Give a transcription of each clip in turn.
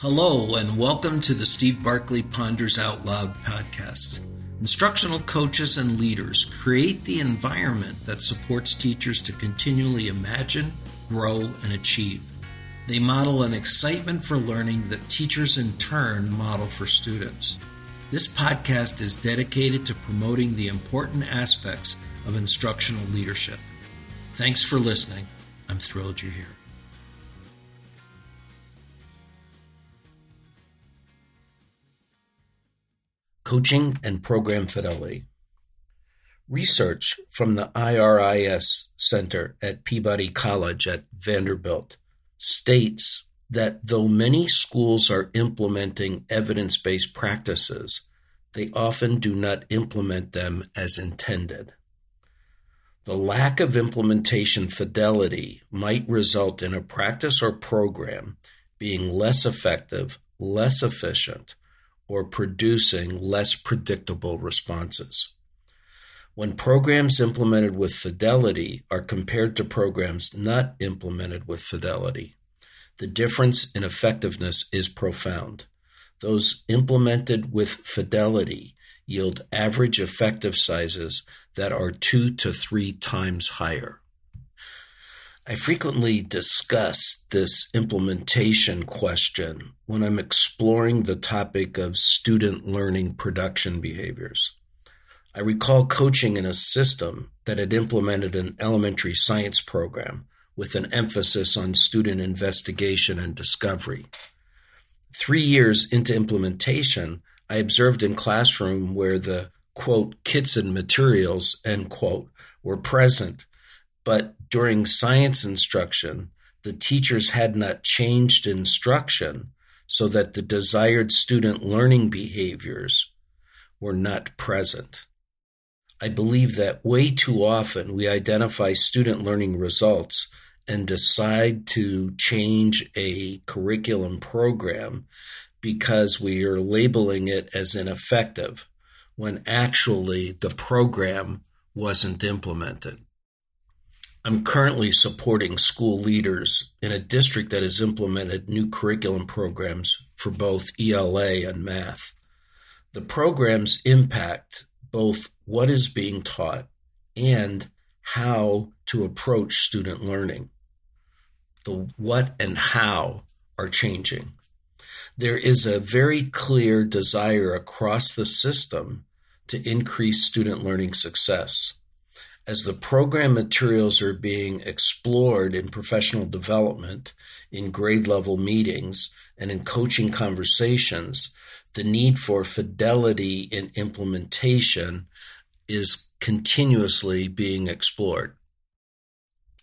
Hello, and welcome to the Steve Barkley Ponders Out Loud podcast. Instructional coaches and leaders create the environment that supports teachers to continually imagine, grow, and achieve. They model an excitement for learning that teachers in turn model for students. This podcast is dedicated to promoting the important aspects of instructional leadership. Thanks for listening. I'm thrilled you're here. Coaching and Program Fidelity. Research from the IRIS Center at Peabody College at Vanderbilt states that though many schools are implementing evidence based practices, they often do not implement them as intended. The lack of implementation fidelity might result in a practice or program being less effective, less efficient, or producing less predictable responses. When programs implemented with fidelity are compared to programs not implemented with fidelity, the difference in effectiveness is profound. Those implemented with fidelity yield average effective sizes that are two to three times higher. I frequently discuss this implementation question when I'm exploring the topic of student learning production behaviors. I recall coaching in a system that had implemented an elementary science program with an emphasis on student investigation and discovery. Three years into implementation, I observed in classroom where the quote kits and materials end quote were present, but during science instruction, the teachers had not changed instruction so that the desired student learning behaviors were not present. I believe that way too often we identify student learning results and decide to change a curriculum program because we are labeling it as ineffective when actually the program wasn't implemented. I'm currently supporting school leaders in a district that has implemented new curriculum programs for both ELA and math. The programs impact both what is being taught and how to approach student learning the what and how are changing. There is a very clear desire across the system to increase student learning success. As the program materials are being explored in professional development, in grade level meetings, and in coaching conversations, the need for fidelity in implementation is continuously being explored.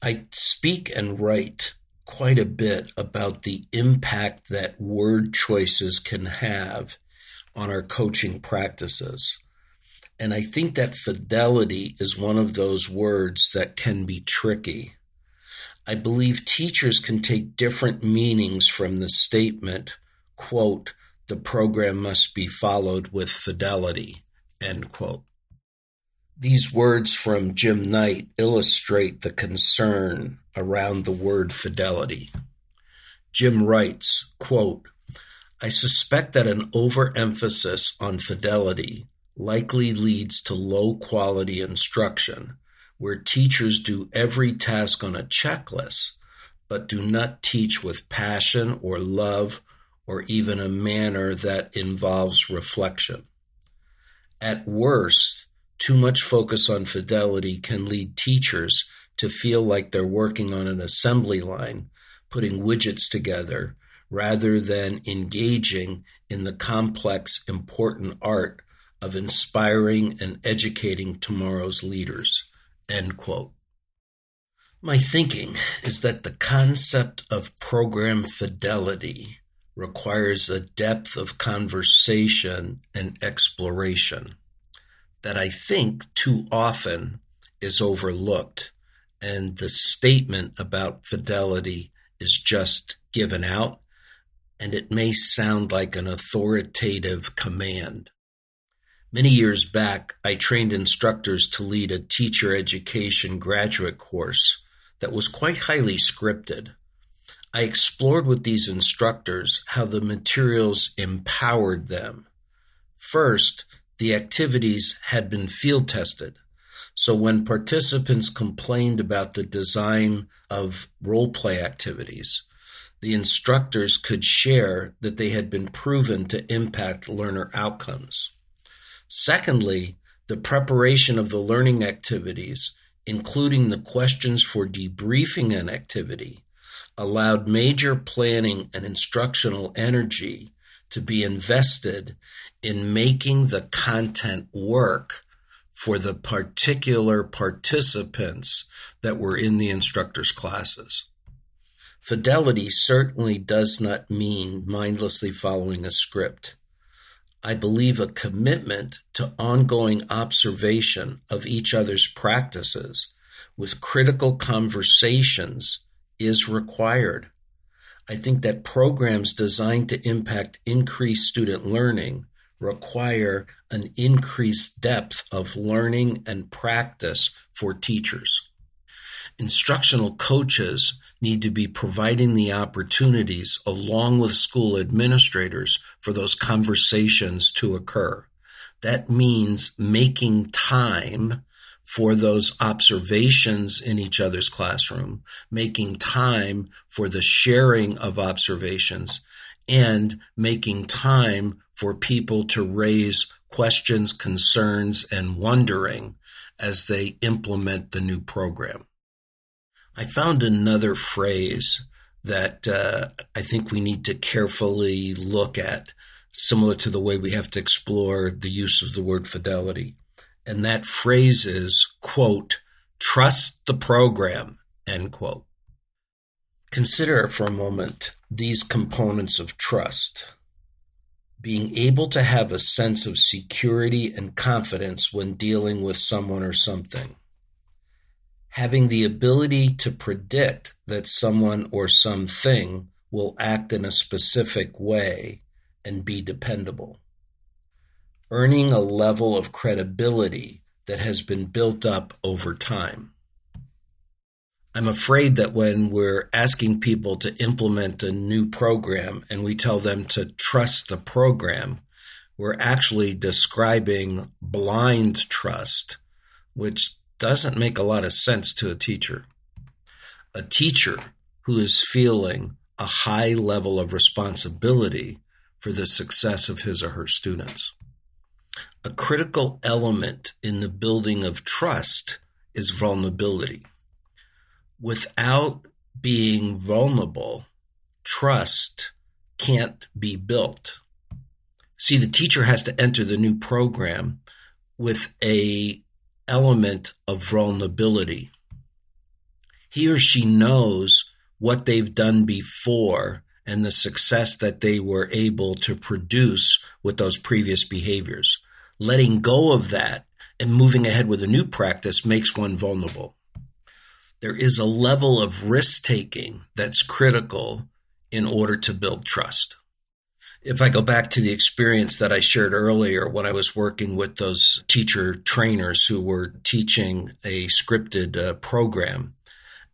I speak and write quite a bit about the impact that word choices can have on our coaching practices. And I think that fidelity is one of those words that can be tricky. I believe teachers can take different meanings from the statement, quote, the program must be followed with fidelity, end quote. These words from Jim Knight illustrate the concern around the word fidelity. Jim writes, quote, I suspect that an overemphasis on fidelity likely leads to low quality instruction where teachers do every task on a checklist but do not teach with passion or love or even a manner that involves reflection. At worst, too much focus on fidelity can lead teachers to feel like they're working on an assembly line, putting widgets together, rather than engaging in the complex, important art of inspiring and educating tomorrow's leaders. End quote. My thinking is that the concept of program fidelity requires a depth of conversation and exploration that I think too often is overlooked. And the statement about fidelity is just given out, and it may sound like an authoritative command. Many years back, I trained instructors to lead a teacher education graduate course that was quite highly scripted. I explored with these instructors how the materials empowered them. First, the activities had been field tested. So when participants complained about the design of role play activities, the instructors could share that they had been proven to impact learner outcomes. Secondly, the preparation of the learning activities, including the questions for debriefing an activity, allowed major planning and instructional energy to be invested in making the content work for the particular participants that were in the instructor's classes. Fidelity certainly does not mean mindlessly following a script. I believe a commitment to ongoing observation of each other's practices with critical conversations is required. I think that programs designed to impact increased student learning require an increased depth of learning and practice for teachers. Instructional coaches need to be providing the opportunities along with school administrators for those conversations to occur. That means making time for those observations in each other's classroom, making time for the sharing of observations, and making time for people to raise questions, concerns, and wondering as they implement the new program. I found another phrase that uh, I think we need to carefully look at, similar to the way we have to explore the use of the word fidelity. And that phrase is, quote, trust the program, end quote. Consider for a moment these components of trust. Being able to have a sense of security and confidence when dealing with someone or something. Having the ability to predict that someone or something will act in a specific way and be dependable earning a level of credibility that has been built up over time. I'm afraid that when we're asking people to implement a new program and we tell them to trust the program, we're actually describing blind trust, which doesn't make a lot of sense to a teacher. A teacher who is feeling a high level of responsibility for the success of his or her students. A critical element in the building of trust is vulnerability. Without being vulnerable, trust can't be built. See, the teacher has to enter the new program with a element of vulnerability. He or she knows what they've done before and the success that they were able to produce with those previous behaviors letting go of that and moving ahead with a new practice makes one vulnerable. There is a level of risk taking that's critical in order to build trust. If I go back to the experience that I shared earlier when I was working with those teacher trainers who were teaching a scripted uh, program,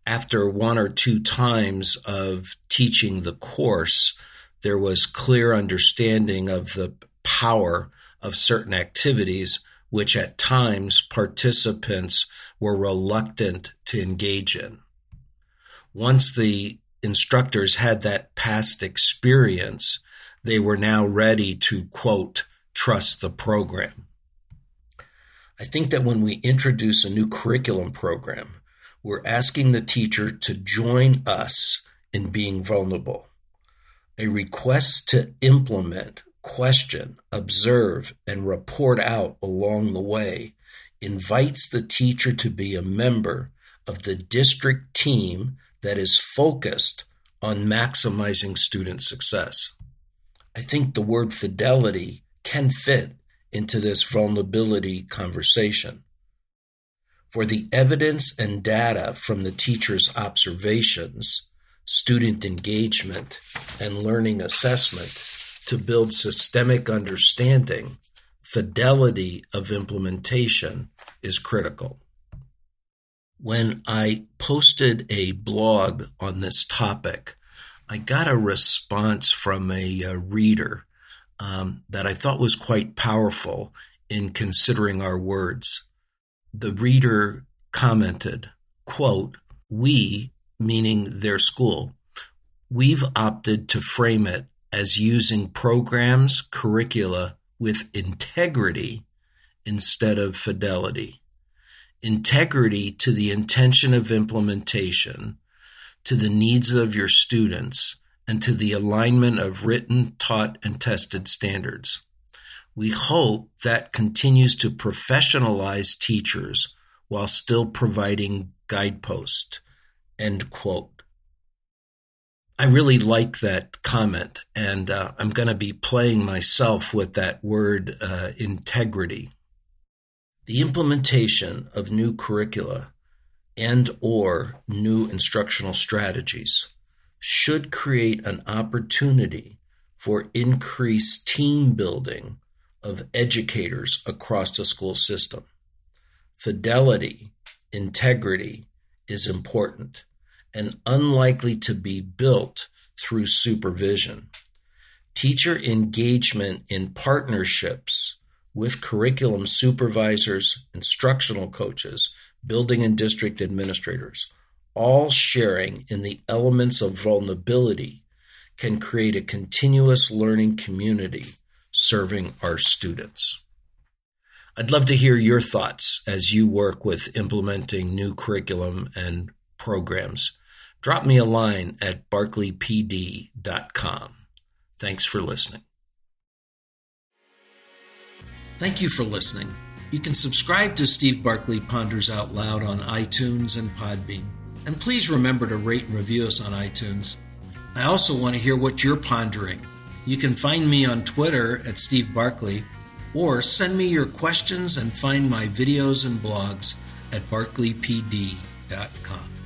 after one or two times of teaching the course, there was clear understanding of the power of certain activities, which at times participants were reluctant to engage in. Once the instructors had that past experience, they were now ready to, quote, trust the program. I think that when we introduce a new curriculum program, we're asking the teacher to join us in being vulnerable. A request to implement question, observe, and report out along the way invites the teacher to be a member of the district team that is focused on maximizing student success. I think the word fidelity can fit into this vulnerability conversation. For the evidence and data from the teacher's observations, student engagement, and learning assessment to build systemic understanding, fidelity of implementation is critical. When I posted a blog on this topic, I got a response from a, a reader um, that I thought was quite powerful in considering our words. The reader commented, quote, we, meaning their school, we've opted to frame it as using programs, curricula with integrity instead of fidelity. Integrity to the intention of implementation, to the needs of your students, and to the alignment of written, taught, and tested standards. We hope that continues to professionalize teachers while still providing guideposts. End quote. I really like that comment, and uh, I'm going to be playing myself with that word uh, integrity. The implementation of new curricula and or new instructional strategies should create an opportunity for increased team building of educators across the school system. Fidelity, integrity is important and unlikely to be built through supervision. Teacher engagement in partnerships with curriculum supervisors, instructional coaches, building and district administrators, all sharing in the elements of vulnerability, can create a continuous learning community serving our students. I'd love to hear your thoughts as you work with implementing new curriculum and programs drop me a line at barkleypd.com. Thanks for listening. Thank you for listening. You can subscribe to Steve Barkley Ponders Out Loud on iTunes and Podbean. And please remember to rate and review us on iTunes. I also want to hear what you're pondering. You can find me on Twitter at Steve Barkley or send me your questions and find my videos and blogs at barkleypd.com.